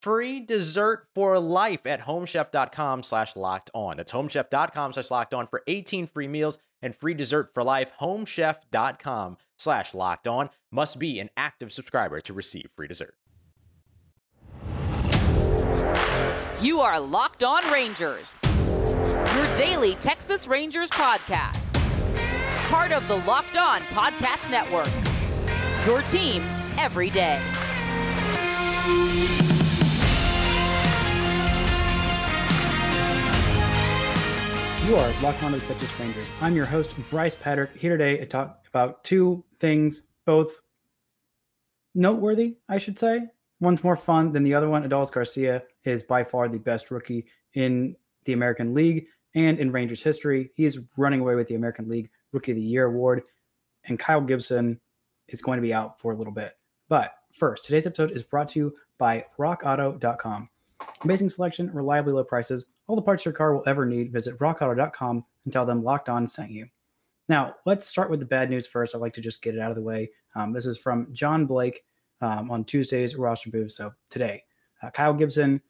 free dessert for life at homechef.com slash locked on. That's homechef.com slash locked on for 18 free meals and free dessert for life. Homechef.com slash locked on must be an active subscriber to receive free dessert. You are Locked On Rangers, your daily Texas Rangers podcast. Part of the Locked On Podcast Network, your team every day. You are Locked On to the Texas Rangers. I'm your host, Brice Paterik, here today to talk about two things, both noteworthy, I should say. One's more fun than the other one. Adolis Garcia is by far the best rookie in the American League and in Rangers history. He is running away with the American League Rookie of the Year award, and Kyle Gibson is going to be out for a little bit. But first, today's episode is brought to you by RockAuto.com. Amazing selection, reliably low prices, all the parts your car will ever need. Visit rockauto.com and tell them Locked On sent you. Now, let's start with the bad news first. I'd like to just get it out of the way. Um, this is from John Blake um, on Tuesday's roster move. So today, uh, Kyle Gibson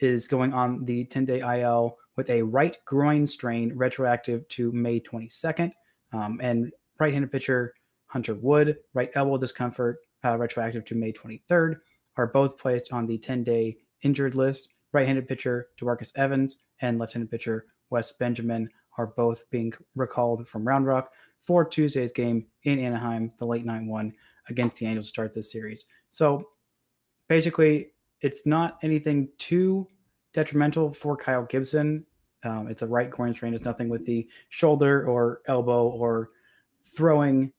is going on the 10 day IL with a right groin strain retroactive to May 22nd. Um, and right handed pitcher Hunter Wood, right elbow discomfort uh, retroactive to May 23rd, are both placed on the 10 day injured list right-handed pitcher DeMarcus Evans and left-handed pitcher Wes Benjamin are both being recalled from Round Rock for Tuesday's game in Anaheim, the late night one against the Angels to start this series. So basically, it's not anything too detrimental for Kyle Gibson. Um, it's a right groin strain. It's nothing with the shoulder or elbow or throwing.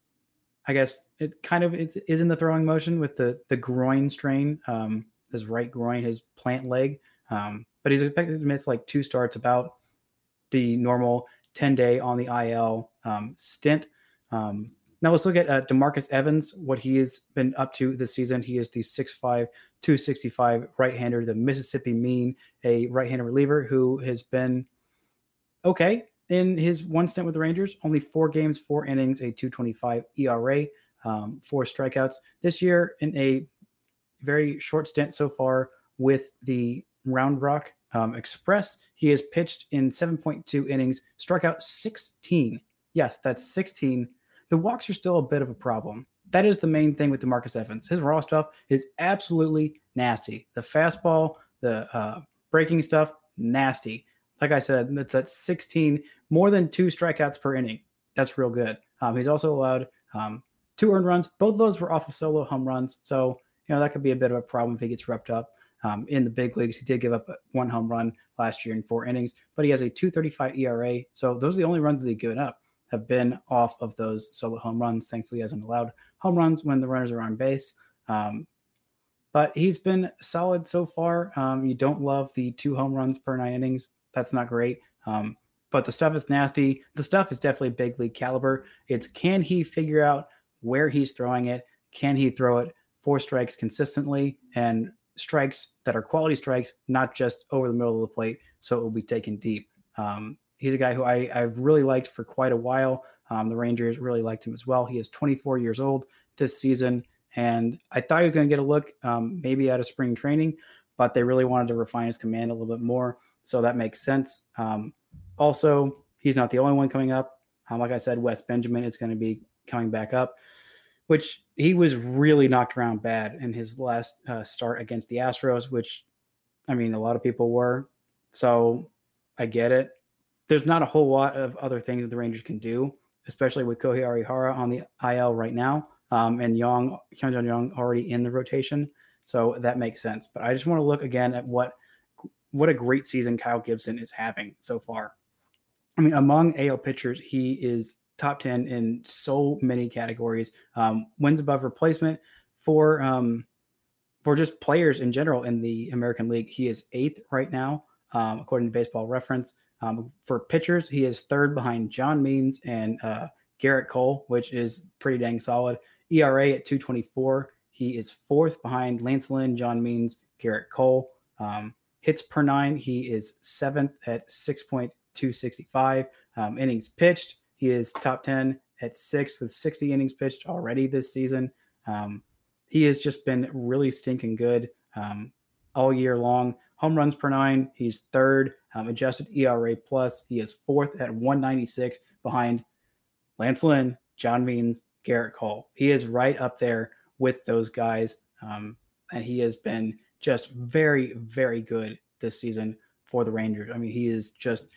I guess it kind of is in the throwing motion with the the groin strain. Um, his right groin, his plant leg. Um, but he's expected to miss like two starts, about the normal 10 day on the IL um, stint. Um, now let's look at uh, Demarcus Evans, what he has been up to this season. He is the 6'5, 265 right hander, the Mississippi Mean, a right handed reliever who has been okay in his one stint with the Rangers. Only four games, four innings, a 225 ERA, um, four strikeouts. This year, in a very short stint so far with the Round Rock um, Express. He has pitched in 7.2 innings, struck out 16. Yes, that's 16. The walks are still a bit of a problem. That is the main thing with Demarcus Evans. His raw stuff is absolutely nasty. The fastball, the uh, breaking stuff, nasty. Like I said, that's at 16, more than two strikeouts per inning. That's real good. Um, he's also allowed um, two earned runs. Both of those were off of solo home runs. So, you know, that could be a bit of a problem if he gets repped up um, in the big leagues. He did give up one home run last year in four innings, but he has a 235 ERA. So those are the only runs that he's given up have been off of those solo home runs. Thankfully, he hasn't allowed home runs when the runners are on base. Um, but he's been solid so far. Um, you don't love the two home runs per nine innings. That's not great. Um, but the stuff is nasty. The stuff is definitely big league caliber. It's can he figure out where he's throwing it? Can he throw it four strikes consistently and strikes that are quality strikes, not just over the middle of the plate, so it will be taken deep. Um, he's a guy who I, I've really liked for quite a while. Um, the Rangers really liked him as well. He is 24 years old this season, and I thought he was going to get a look um, maybe out of spring training, but they really wanted to refine his command a little bit more. So that makes sense. Um, also, he's not the only one coming up. Um, like I said, Wes Benjamin is going to be coming back up, which he was really knocked around bad in his last uh, start against the Astros, which I mean, a lot of people were. So I get it. There's not a whole lot of other things that the Rangers can do, especially with Kohei Arihara on the IL right now, um, and Young Hyunjin Young already in the rotation. So that makes sense. But I just want to look again at what what a great season Kyle Gibson is having so far. I mean, among AL pitchers, he is top 10 in so many categories. Um, wins above replacement for um, for just players in general in the American League. He is eighth right now, um, according to Baseball Reference. Um, for pitchers, he is third behind John Means and uh, Gerrit Cole, which is pretty dang solid. ERA at 224. He is fourth behind Lance Lynn, John Means, Gerrit Cole. Um, hits per nine, he is seventh at 6.265. Um, innings pitched, he is top 10 at six with 60 innings pitched already this season. Um, he has just been really stinking good um, all year long. Home runs per nine, he's third. Um, adjusted ERA plus, he is fourth at 196 behind Lance Lynn, John Means, Gerrit Cole. He is right up there with those guys, um, and he has been just very, very good this season for the Rangers. I mean, he is just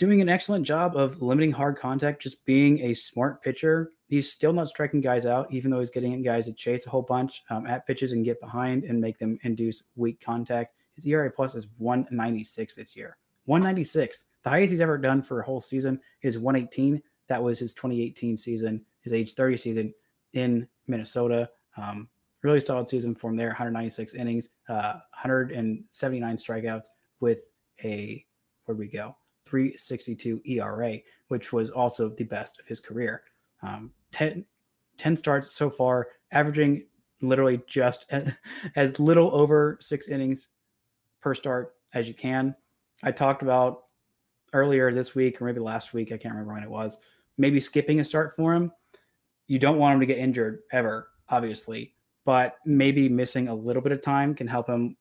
doing an excellent job of limiting hard contact, just being a smart pitcher. He's still not striking guys out, even though he's getting guys to chase a whole bunch um, at pitches and get behind and make them induce weak contact. His ERA plus is 196 this year. 196. The highest he's ever done for a whole season is 118. That was his 2018 season, his age 30 season in Minnesota. Um, really solid season for him there 196 innings, uh, 179 strikeouts with a, where'd we go? 362 ERA, which was also the best of his career. Um, 10, 10 starts so far, averaging literally just as, as little over six innings per start as you can. I talked about earlier this week or maybe last week, I can't remember when it was, maybe skipping a start for him. You don't want him to get injured ever, obviously, but maybe missing a little bit of time can help him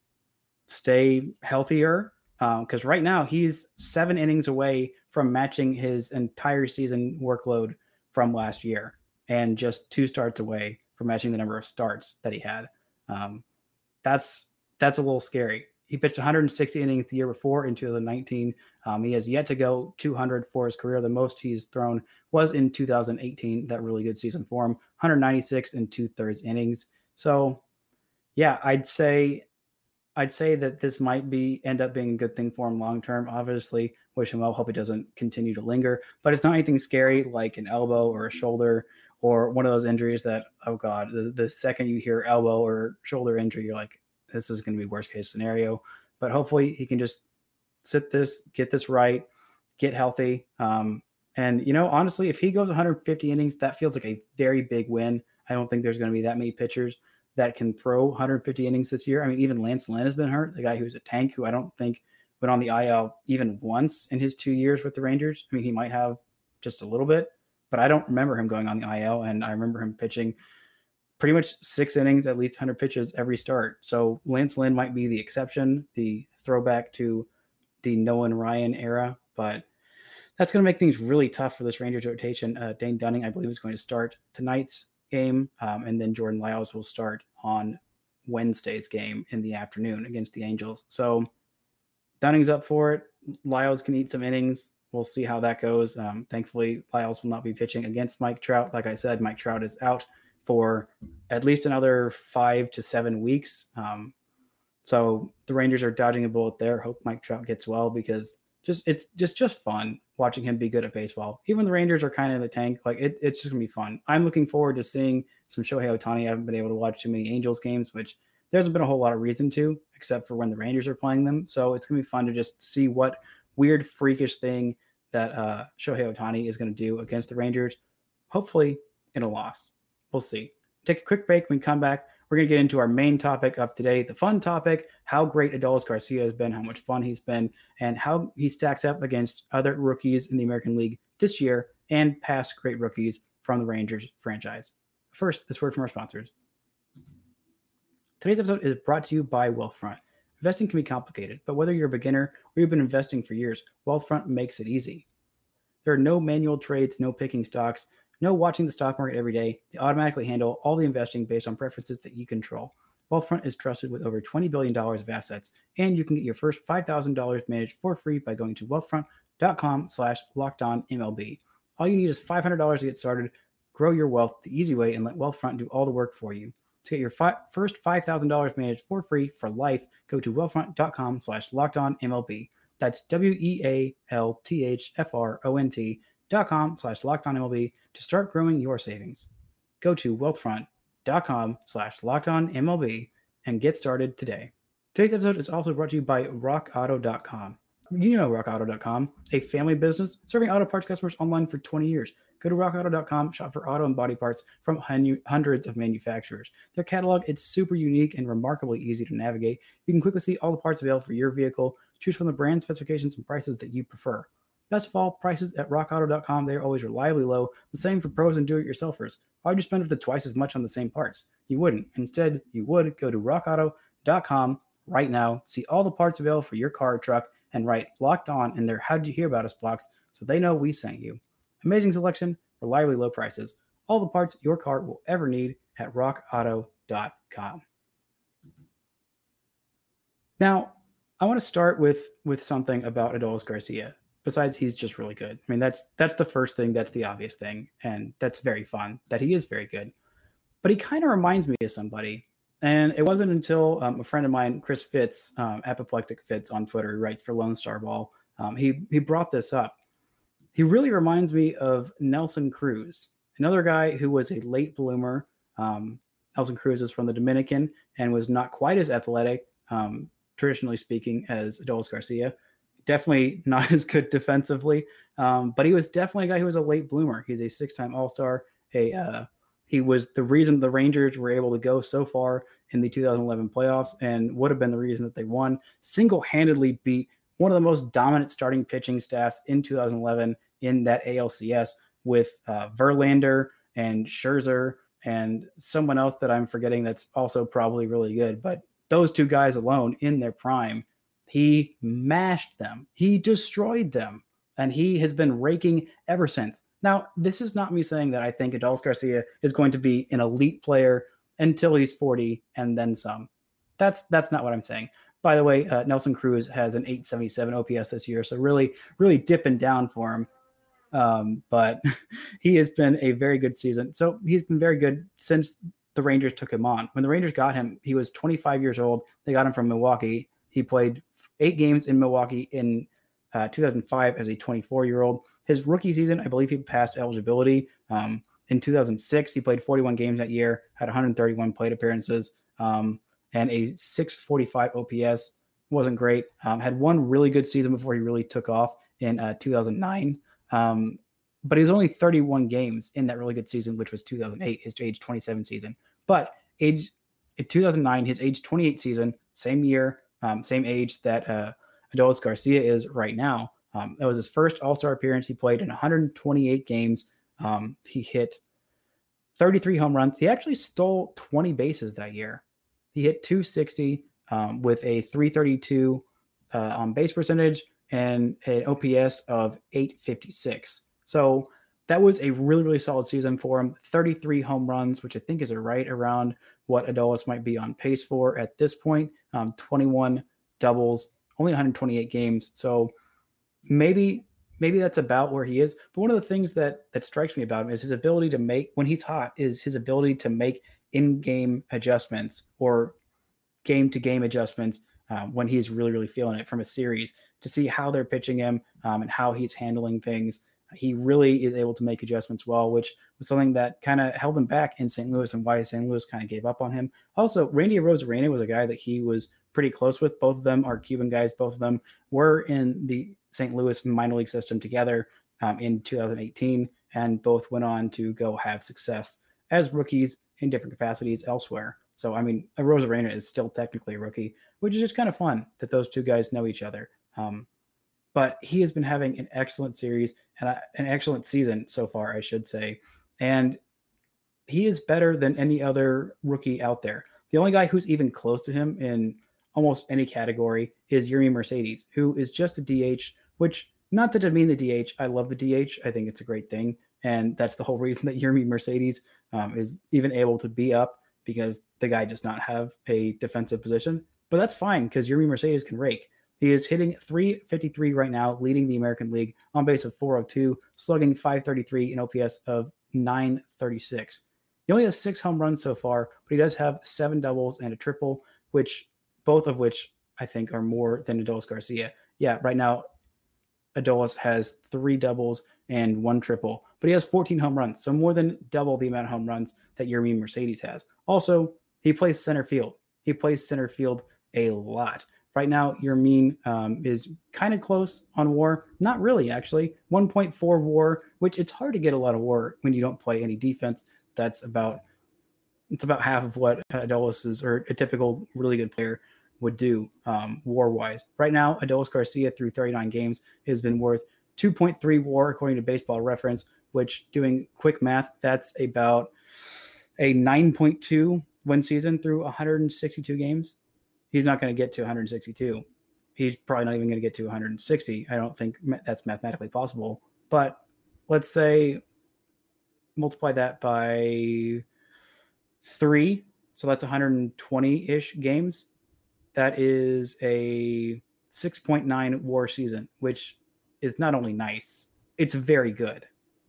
stay healthier. Because um, right now he's seven innings away from matching his entire season workload from last year, and just two starts away from matching the number of starts that he had. Um, that's that's a little scary. He pitched 160 innings the year before in 2019. Um, he has yet to go 200 for his career. The most he's thrown was in 2018, that really good season for him, 196 and two thirds innings. So, yeah, I'd say I'd say that this might be end up being a good thing for him long term. Obviously, wish him well. Hope it doesn't continue to linger. But it's not anything scary like an elbow or a shoulder or one of those injuries that oh god, the, the second you hear elbow or shoulder injury, you're like, this is going to be worst case scenario. But hopefully, he can just sit this, get this right, get healthy. Um, and you know, honestly, if he goes 150 innings, that feels like a very big win. I don't think there's going to be that many pitchers that can throw 150 innings this year. I mean, even Lance Lynn has been hurt, the guy who's a tank who I don't think went on the IL even once in his two years with the Rangers. I mean, he might have just a little bit, but I don't remember him going on the IL. And I remember him pitching pretty much six innings, at least 100 pitches every start. So Lance Lynn might be the exception, the throwback to the Nolan Ryan era, but that's going to make things really tough for this Rangers rotation. Uh, Dane Dunning, I believe, is going to start tonight's game, um, and then Jordan Lyles will start on Wednesday's game in the afternoon against the Angels. So Dunning's up for it. Lyles can eat some innings. We'll see how that goes. Um, thankfully, Lyles will not be pitching against Mike Trout. Like I said, Mike Trout is out for at least another five to seven weeks. Um, so the Rangers are dodging a bullet there. Hope Mike Trout gets well because just it's just just fun watching him be good at baseball. Even the Rangers are kind of in the tank. Like it, it's just gonna be fun. I'm looking forward to seeing some Shohei Ohtani. I haven't been able to watch too many Angels games, which there hasn't been a whole lot of reason to, except for when the Rangers are playing them. So it's gonna be fun to just see what weird, freakish thing that uh, Shohei Ohtani is gonna do against the Rangers. Hopefully in a loss. We'll see. Take a quick break. When we come back, we're going to get into our main topic of today, the fun topic how great Adolis Garcia has been, how much fun he's been, and how he stacks up against other rookies in the American League this year and past great rookies from the Rangers franchise. First, this word from our sponsors. Today's episode is brought to you by Wealthfront. Investing can be complicated, but whether you're a beginner or you've been investing for years, Wealthfront makes it easy. There are no manual trades, no picking stocks, no watching the stock market every day. They automatically handle all the investing based on preferences that you control. Wealthfront is trusted with over $20 billion of assets, and you can get your first $5,000 managed for free by going to wealthfront.com slash MLB. All you need is $500 to get started. Grow your wealth the easy way and let Wealthfront do all the work for you. To get your fi- first $5,000 managed for free for life, go to wealthfront.com slash MLB. That's W-E-A-L-T-H-F-R-O-N-T dot com slash locked on MLB to start growing your savings. Go to wealthfront.com slash locked on MLB and get started today. Today's episode is also brought to you by rockauto.com. You know rockauto.com, a family business serving auto parts customers online for 20 years. Go to rockauto.com, shop for auto and body parts from hundreds of manufacturers. Their catalog is super unique and remarkably easy to navigate. You can quickly see all the parts available for your vehicle, choose from the brand specifications and prices that you prefer. Best of all, prices at rockauto.com, they are always reliably low. The same for pros and do-it-yourselfers. Why'd you spend up to twice as much on the same parts? You wouldn't. Instead, you would go to rockauto.com right now, see all the parts available for your car or truck, and write locked on in their How'd You Hear About Us box so they know we sent you. Amazing selection, reliably low prices, all the parts your car will ever need at rockauto.com. Now, I want to start with with something about Adolis Garcia. Besides, he's just really good. I mean, that's that's the first thing. That's the obvious thing, and that's very fun that he is very good. But he kind of reminds me of somebody. And it wasn't until um, a friend of mine, Chris Fitz, um, Apoplectic Fitz on Twitter, who writes for Lone Star Ball, um, he he brought this up he really reminds me of Nelson Cruz, another guy who was a late bloomer. Um, Nelson Cruz is from the Dominican and was not quite as athletic, um, traditionally speaking, as Adolis Garcia. Definitely not as good defensively, um, but he was definitely a guy who was a late bloomer. He's a six-time All-Star. A uh, he was the reason the Rangers were able to go so far in the 2011 playoffs, and would have been the reason that they won. Single-handedly beat one of the most dominant starting pitching staffs in 2011 in that ALCS with uh, Verlander and Scherzer and someone else that I'm forgetting that's also probably really good. But those two guys alone in their prime, he mashed them, he destroyed them, and he has been raking ever since. Now, this is not me saying that I think Adolis Garcia is going to be an elite player until he's 40 and then some. That's that's not what I'm saying. By the way, uh, Nelson Cruz has an 877 OPS this year, so really, really dipping down for him. Um, but he has been a very good season. So he's been very good since the Rangers took him on. When the Rangers got him, he was 25 years old. They got him from Milwaukee. He played eight games in Milwaukee in uh, 2005 as a 24 year old. His rookie season, I believe he passed eligibility. Um, in 2006, he played 41 games that year, had 131 plate appearances. Um, and a 645 OPS. Wasn't great. Um, had one really good season before he really took off in uh, 2009. Um, but he was only 31 games in that really good season, which was 2008, his age 27 season. But age in 2009, his age 28 season, same year, um, same age that uh, Adolis Garcia is right now. Um, that was his first All Star appearance. He played in 128 games. Um, he hit 33 home runs. He actually stole 20 bases that year. He hit 260 um, with a 332 uh, on base percentage and an OPS of 856. So that was a really, really solid season for him. 33 home runs, which I think is right around what Adolis might be on pace for at this point. Um, 21 doubles, only 128 games. So maybe maybe that's about where he is. But one of the things that that strikes me about him is his ability to make when he's hot is his ability to make in-game adjustments or game-to-game adjustments um, when he's really really feeling it from a series to see how they're pitching him um, and how he's handling things. He really is able to make adjustments well, which was something that kind of held him back in St. Louis and why St. Louis kind of gave up on him. Also, Randy Arozarena was a guy that he was pretty close with. Both of them are Cuban guys. Both of them were in the St. Louis minor league system together um, in 2018, and both went on to go have success as rookies in different capacities elsewhere. So I mean, Arozarena is still technically a rookie, which is just kind of fun that those two guys know each other. Um, but he has been having an excellent series and an excellent season so far, I should say. And he is better than any other rookie out there. The only guy who's even close to him in almost any category is Yermin Mercedes, who is just a DH, which not to demean the DH. I love the DH. I think it's a great thing. And that's the whole reason that Yermin Mercedes um, is even able to be up because the guy does not have a defensive position. But that's fine because Yermin Mercedes can rake. He is hitting 353 right now, leading the American League on base of 402, slugging 533 in OPS of 936. He only has six home runs so far, but he does have seven doubles and a triple, which both of which I think are more than Adolis Garcia. Yeah, right now Adolis has three doubles and one triple, but he has 14 home runs, so more than double the amount of home runs that Yermin Mercedes has. Also, he plays center field. He plays center field a lot. Right now, Yermin um, is kind of close on WAR. Not really, actually. 1.4 WAR, which it's hard to get a lot of WAR when you don't play any defense. That's about it's about half of what Adolis is or a typical really good player would do um, WAR wise. Right now, Adolis Garcia through 39 games has been worth 2.3 WAR according to Baseball Reference, which doing quick math, that's about a 9.2 win season through 162 games he's not going to get to 162. He's probably not even going to get to 160. I don't think that's mathematically possible. But let's say multiply that by three. So that's 120 ish games. That is a 6.9 war season, which is not only nice, it's very good.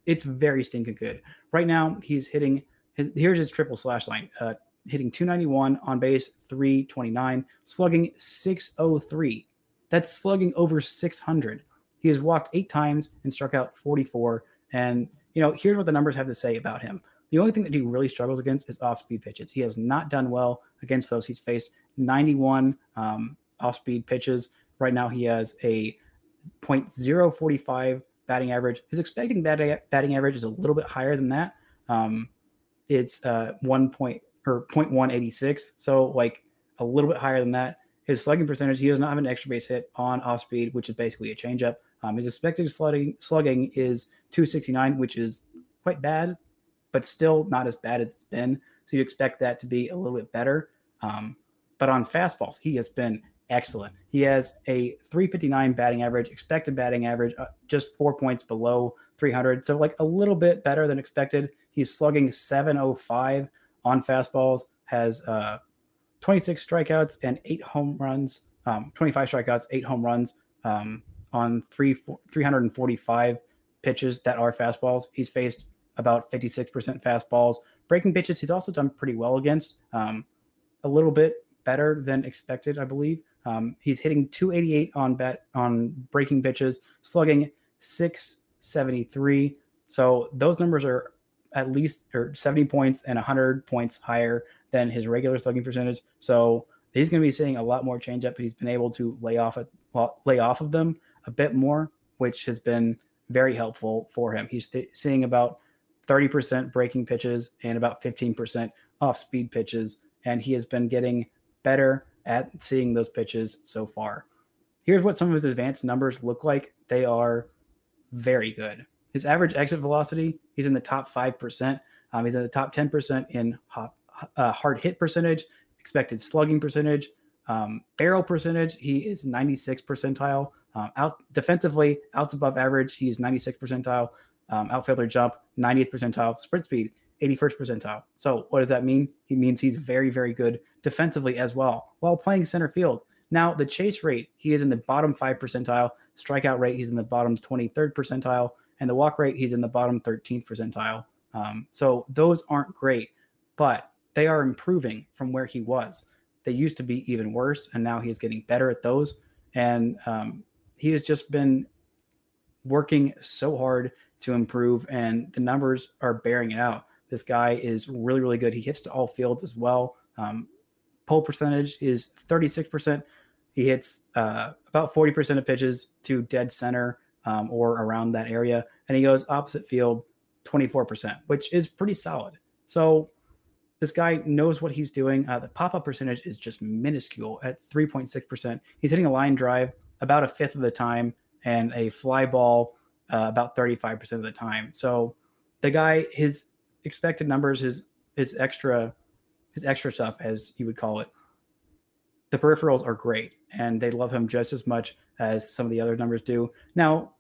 It's very stinking good. Right now, he's hitting. His, here's his triple slash line: uh, hitting 291 on base, 329, slugging 603. That's slugging over 600. He has walked eight times and struck out 44. And, you know, here's what the numbers have to say about him. The only thing that he really struggles against is off speed pitches. He has not done well against those. He's faced 91 um, off speed pitches. Right now, he has a .045 batting average. His batting, batting average is a little bit higher than that. Um, it's uh, 1 or 0.186. So like a little bit higher than that. His slugging percentage, he does not have an extra base hit on off speed, which is basically a changeup. Um, his expected slugging, slugging is 269, which is quite bad, but still not as bad as it's been. So you expect that to be a little bit better. Um, but on fastballs, he has been excellent. He has a 359 batting average, expected batting average, uh, just four points below 300. So like a little bit better than expected. He's slugging 705 on fastballs, has uh, 26 strikeouts and eight home runs, um, 25 strikeouts, eight home runs um, on three, 345 pitches that are fastballs. He's faced about 56% fastballs. Breaking pitches, he's also done pretty well against, um, a little bit better than expected, I believe. Um, he's hitting 288 on bet on breaking pitches, slugging 673. So those numbers are at least or 70 points and 100 points higher than his regular slugging percentage. So he's going to be seeing a lot more changeup, but he's been able to lay off well, lay off of them a bit more, which has been very helpful for him. He's th- seeing about 30% breaking pitches and about 15% off speed pitches, and he has been getting better at seeing those pitches so far. Here's what some of his advanced numbers look like. They are very good. His average exit velocity, he's in the top 5%. Um, he's in the top 10% in hop, uh, hard hit percentage, expected slugging percentage, um, barrel percentage. He is 96 percentile. Um, out defensively, outs above average. He's 96 percentile. Um, outfielder jump, 90th percentile. Sprint speed, 81st percentile. So what does that mean? He means he's very, very good defensively as well while playing center field. Now the chase rate, he is in the bottom five percentile. Strikeout rate, he's in the bottom 23rd percentile and the walk rate he's in the bottom 13th percentile. Um, so those aren't great, but they are improving from where he was. They used to be even worse, and now he's getting better at those. And um, he has just been working so hard to improve, and the numbers are bearing it out. This guy is really, really good. He hits to all fields as well. Um, pull percentage is 36%. He hits uh, about 40% of pitches to dead center um, or around that area. And he goes opposite field 24%, which is pretty solid. So this guy knows what he's doing. Uh, the pop up percentage is just minuscule at 3.6%. He's hitting a line drive about a fifth of the time and a fly ball uh, about 35% of the time. So the guy, his expected numbers, his his extra his extra stuff, as you would call it, the peripherals are great, and they love him just as much as some of the other numbers do. Now,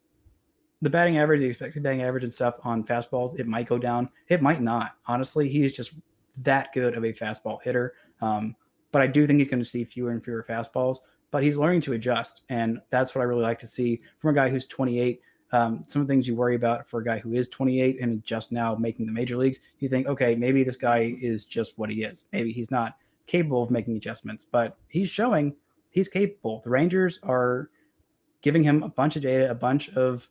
the batting average, the expected batting average and stuff on fastballs, it might go down. It might not. Honestly, he's just that good of a fastball hitter. Um, but I do think he's going to see fewer and fewer fastballs. But he's learning to adjust, and that's what I really like to see from a guy who's 28. Um, some of the things you worry about for a guy who is 28 and just now making the major leagues, you think, okay, maybe this guy is just what he is. Maybe he's not capable of making adjustments, but he's showing he's capable. The Rangers are giving him a bunch of data, a bunch of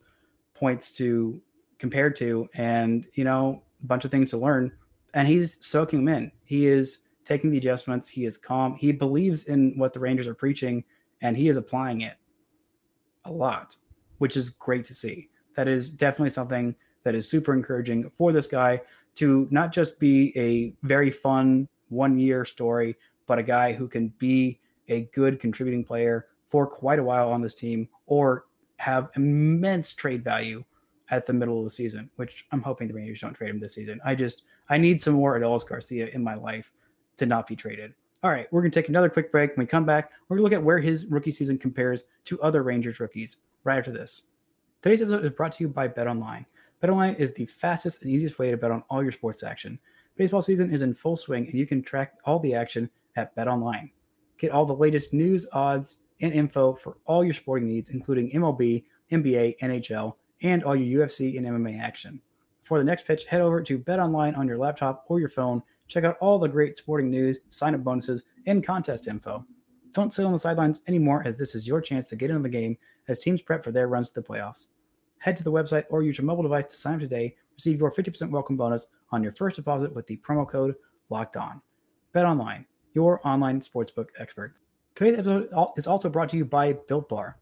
points to compare to, and you know, a bunch of things to learn. And he's soaking them in. He is taking the adjustments. He is calm. He believes in what the Rangers are preaching, and he is applying it a lot, which is great to see. That is definitely something that is super encouraging for this guy to not just be a very fun one year story, but a guy who can be a good contributing player for quite a while on this team or have immense trade value at the middle of the season, which I'm hoping the Rangers don't trade him this season. I just I need some more Adolis Garcia in my life to not be traded. All right, we're gonna take another quick break. When we come back, we're gonna look at where his rookie season compares to other Rangers rookies right after this. Today's episode is brought to you by Bet Online. Bet Online is the fastest and easiest way to bet on all your sports action. Baseball season is in full swing, and you can track all the action at Bet Online. Get all the latest news, odds, and info for all your sporting needs, including MLB, NBA, NHL, and all your UFC and MMA action. For the next pitch, head over to Bet Online on your laptop or your phone. Check out all the great sporting news, sign up bonuses, and contest info. Don't sit on the sidelines anymore, as this is your chance to get into the game as teams prep for their runs to the playoffs. Head to the website or use your mobile device to sign up today. Receive your 50% welcome bonus on your first deposit with the promo code Locked On. Bet Online, your online sportsbook experts. Today's episode is also brought to you by Built Bar.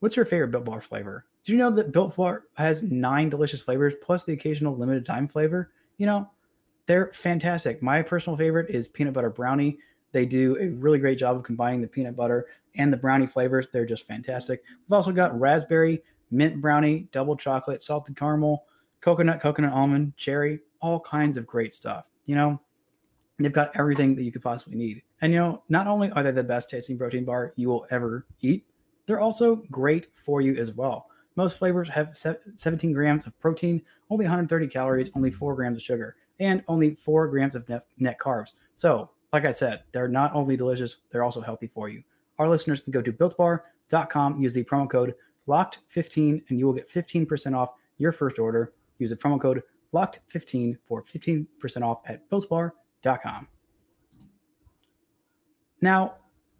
What's your favorite Built Bar flavor? Do you know that Built Bar has nine delicious flavors plus the occasional limited time flavor? You know, they're fantastic. My personal favorite is peanut butter brownie. They do a really great job of combining the peanut butter and the brownie flavors. They're just fantastic. We've also got raspberry, mint brownie, double chocolate, salted caramel, coconut, coconut almond, cherry, all kinds of great stuff. You know, they've got everything that you could possibly need. And you know, not only are they the best tasting protein bar you will ever eat, they're also great for you as well. Most flavors have 17 grams of protein, only 130 calories, only 4 grams of sugar, and only 4 grams of net, net carbs. So, like I said, they're not only delicious, they're also healthy for you. Our listeners can go to builtbar.com, use the promo code LOCKED15, and you will get 15% off your first order. Use the promo code LOCKED15 for 15% off at builtbar.com. Now,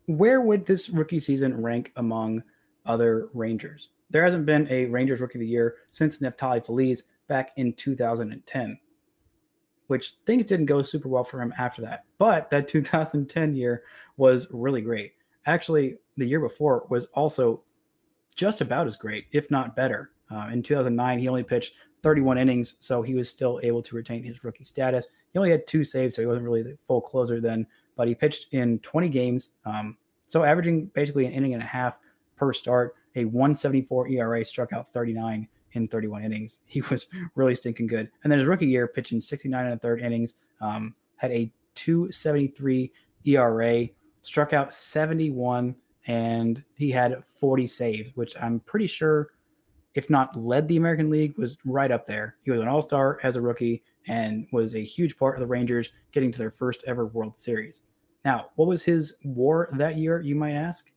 where would this rookie season rank among other Rangers? There hasn't been a Rangers Rookie of the Year since Neftali Feliz back in 2010, which things didn't go super well for him after that. But that 2010 year was really great. Actually, the year before was also just about as great, if not better. Uh, in 2009, he only pitched 31 innings, so he was still able to retain his rookie status. He only had two saves, so he wasn't really the full closer then, but he pitched in 20 games, um, so averaging basically an inning and a half per start. A 174 ERA, struck out 39 in 31 innings. He was really stinking good. And then his rookie year, pitching 69 and a third innings, um, had a 273 ERA, struck out 71, and he had 40 saves, which I'm pretty sure, if not led the American League, was right up there. He was an all star as a rookie and was a huge part of the Rangers getting to their first ever World Series. Now, what was his war that year, you might ask?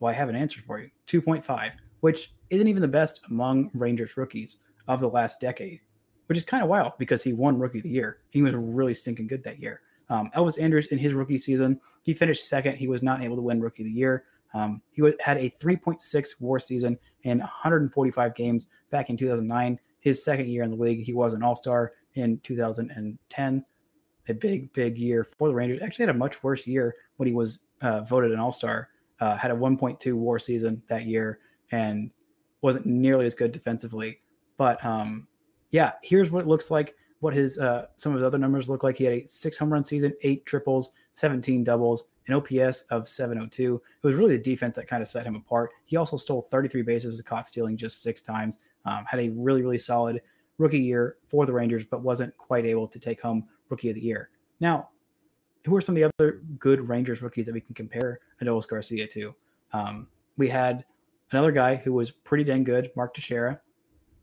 Well, I have an answer for you 2.5, which isn't even the best among Rangers rookies of the last decade, which is kind of wild because he won Rookie of the Year. He was really stinking good that year. Um, Elvis Andrus, in his rookie season, he finished second. He was not able to win Rookie of the Year. Um, he had a 3.6 WAR season in 145 games back in 2009. His second year in the league, he was an All Star in 2010. A big, big year for the Rangers. Actually, had a much worse year when he was uh, voted an All Star. Uh, had a 1.2 WAR season that year and wasn't nearly as good defensively. But um, yeah, here's what it looks like what his uh, some of his other numbers look like. He had a six home run season, eight triples, 17 doubles, an OPS of 702. It was really the defense that kind of set him apart. He also stole 33 bases, caught stealing just six times. Um, had a really really solid rookie year for the Rangers, but wasn't quite able to take home rookie of the year. Now, who are some of the other good Rangers rookies that we can compare Adolis Garcia to? Um, we had another guy who was pretty dang good, Mark Teixeira,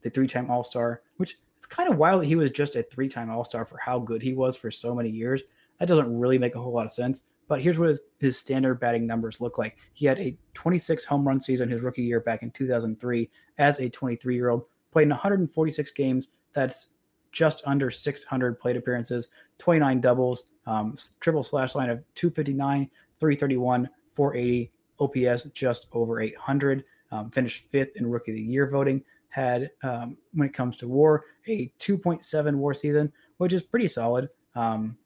the three-time All-Star, which it's kind of wild that he was just a three-time All-Star for how good he was for so many years. That doesn't really make a whole lot of sense. But here's what his, his standard batting numbers look like. He had a 26 home run season his rookie year back in 2003 as a 23 year old, played in 146 games. That's just under 600 plate appearances, 29 doubles, um, triple slash line of 259, 331, 480, OPS just over 800. Um, finished fifth in Rookie of the Year voting. Had, um, when it comes to WAR, a 2.7 WAR season, which is pretty solid. Um,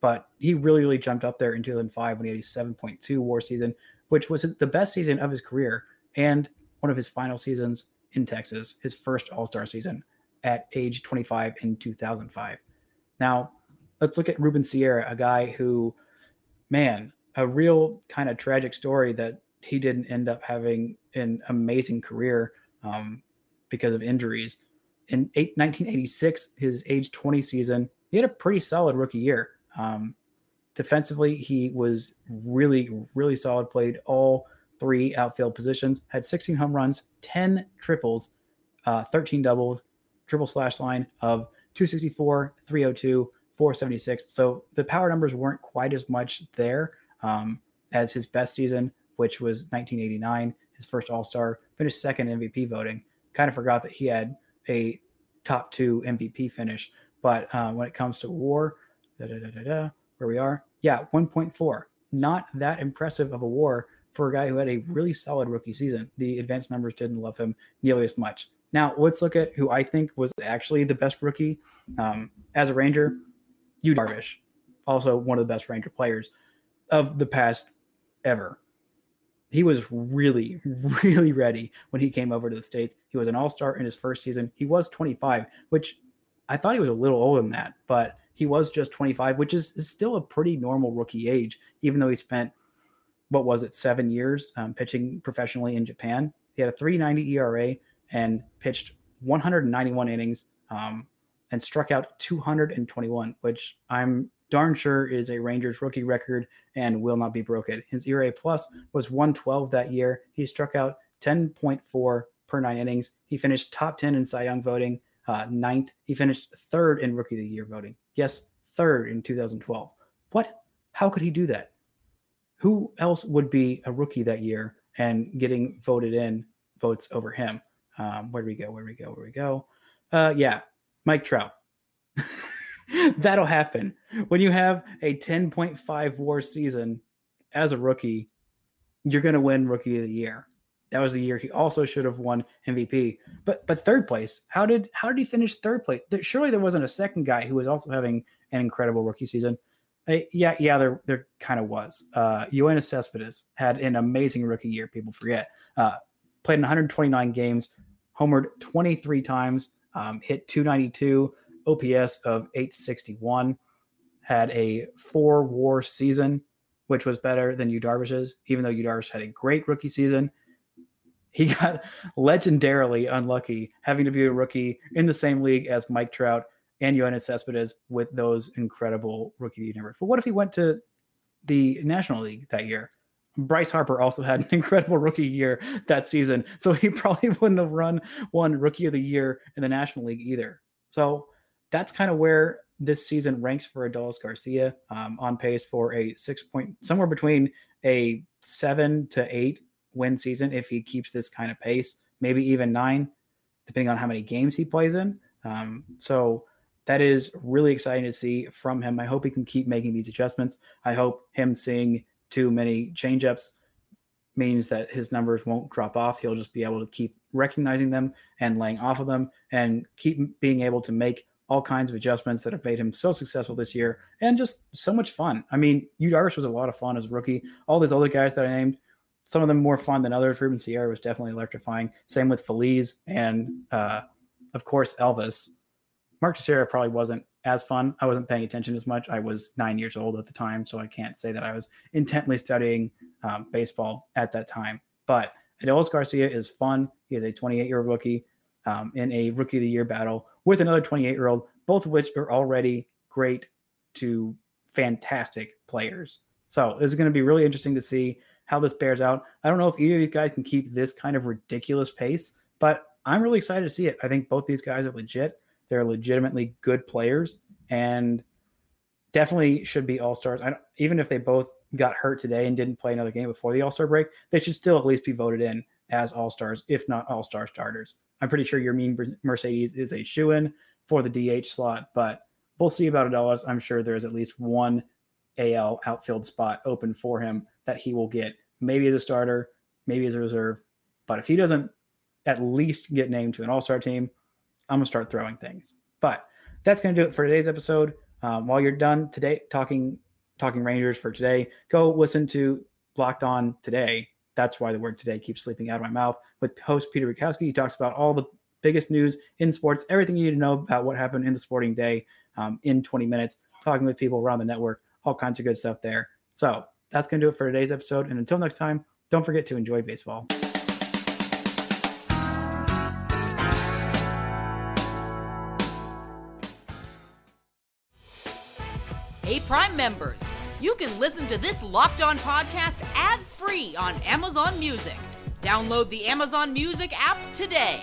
but he really, really jumped up there in 2005 when he had a 7.2 WAR season, which was the best season of his career and one of his final seasons in Texas, his first All Star season at age 25 in 2005. Now, let's look at Ruben Sierra, a guy who, man, a real kind of tragic story that he didn't end up having an amazing career um, because of injuries. In eight, 1986, his age 20 season, he had a pretty solid rookie year. Um, defensively, he was really, really solid, played all three outfield positions, had 16 home runs, 10 triples, uh, 13 doubles, triple slash line of 264, 302, 476. So the power numbers weren't quite as much there um, as his best season, which was 1989, his first All Star, finished second MVP voting. Kind of forgot that he had a top two MVP finish. But uh, when it comes to war, da, da, da, where we are, yeah, 1.4. Not that impressive of a war for a guy who had a really solid rookie season. The advanced numbers didn't love him nearly as much. Now, let's look at who I think was actually the best rookie um, as a Ranger. Yu Darvish, also one of the best Ranger players of the past ever. He was really, really ready when he came over to the States. He was an all star in his first season. He was 25, which I thought he was a little older than that, but he was just 25, which is, is still a pretty normal rookie age, even though he spent, what was it, seven years um, pitching professionally in Japan. He had a 390 ERA and pitched 191 innings um, and struck out 221, which I'm darn sure is a Rangers rookie record and will not be broken. His ERA plus was 112 that year. He struck out 10.4 per nine innings. He finished top 10 in Cy Young voting, uh, ninth. He finished third in Rookie of the Year voting. Yes, third in 2012. What? How could he do that? Who else would be a rookie that year and getting voted in votes over him? Um, where do we go? Where do we go? Where do we go? Uh, yeah, Mike Trout. That'll happen when you have a 10.5 WAR season as a rookie. You're going to win Rookie of the Year. That was the year he also should have won MVP. But but third place, how did how did he finish third place? Surely there wasn't a second guy who was also having an incredible rookie season. Uh, yeah, yeah, there there kind of was. Uh, Yoenis Cespedes had an amazing rookie year. People forget. Uh, played in 129 games, homered 23 times, um, hit 292, OPS of 861, had a four war season, which was better than Yu Darvish's, even though Yu Darvish had a great rookie season. He got legendarily unlucky having to be a rookie in the same league as Mike Trout and Yoenis Cespedes with those incredible rookie numbers. But what if he went to the National League that year? Bryce Harper also had an incredible rookie year that season, so he probably wouldn't have run one rookie of the year in the National League either. So that's kind of where this season ranks for Adolis Garcia, um, on pace for a six point somewhere between a seven to eight win season if he keeps this kind of pace, maybe even nine, depending on how many games he plays in. Um, so that is really exciting to see from him. I hope he can keep making these adjustments. I hope him seeing too many changeups means that his numbers won't drop off. He'll just be able to keep recognizing them and laying off of them and keep being able to make all kinds of adjustments that have made him so successful this year and just so much fun. I mean, Yu Darvish was a lot of fun as a rookie. All these other guys that I named, some of them more fun than others. Ruben Sierra was definitely electrifying. Same with Feliz and, uh, of course, Elvis. Mark Teixeira probably wasn't as fun. I wasn't paying attention as much. I was nine years old at the time, so I can't say that I was intently studying um, baseball at that time. But Adolis Garcia is fun. He is a 28 year old rookie um, in a rookie of the year battle with another 28 year old, both of which are already great to fantastic players. So this is going to be really interesting to see how this bears out. I don't know if either of these guys can keep this kind of ridiculous pace, but I'm really excited to see it. I think both these guys are legit. They're legitimately good players and definitely should be all stars. Even if they both got hurt today and didn't play another game before the All Star break, they should still at least be voted in as All Stars, if not All Star starters. I'm pretty sure Yermín Mercedes is a shoe in for the DH slot, but we'll see about Adolis. I'm sure there's at least one AL outfield spot open for him that he will get, maybe as a starter, maybe as a reserve. But if he doesn't at least get named to an All Star team, I'm gonna start throwing things. But that's gonna do it for today's episode. Um, while you're done today talking talking Rangers for today, go listen to Locked On today. That's why the word today keeps sleeping out of my mouth. With host Peter Bukowski, he talks about all the biggest news in sports, everything you need to know about what happened in the sporting day um, in 20 minutes, talking with people around the network, all kinds of good stuff there. So that's going to do it for today's episode. And until next time, don't forget to enjoy baseball. Hey, Prime members, you can listen to this locked on podcast ad free on Amazon Music. Download the Amazon Music app today.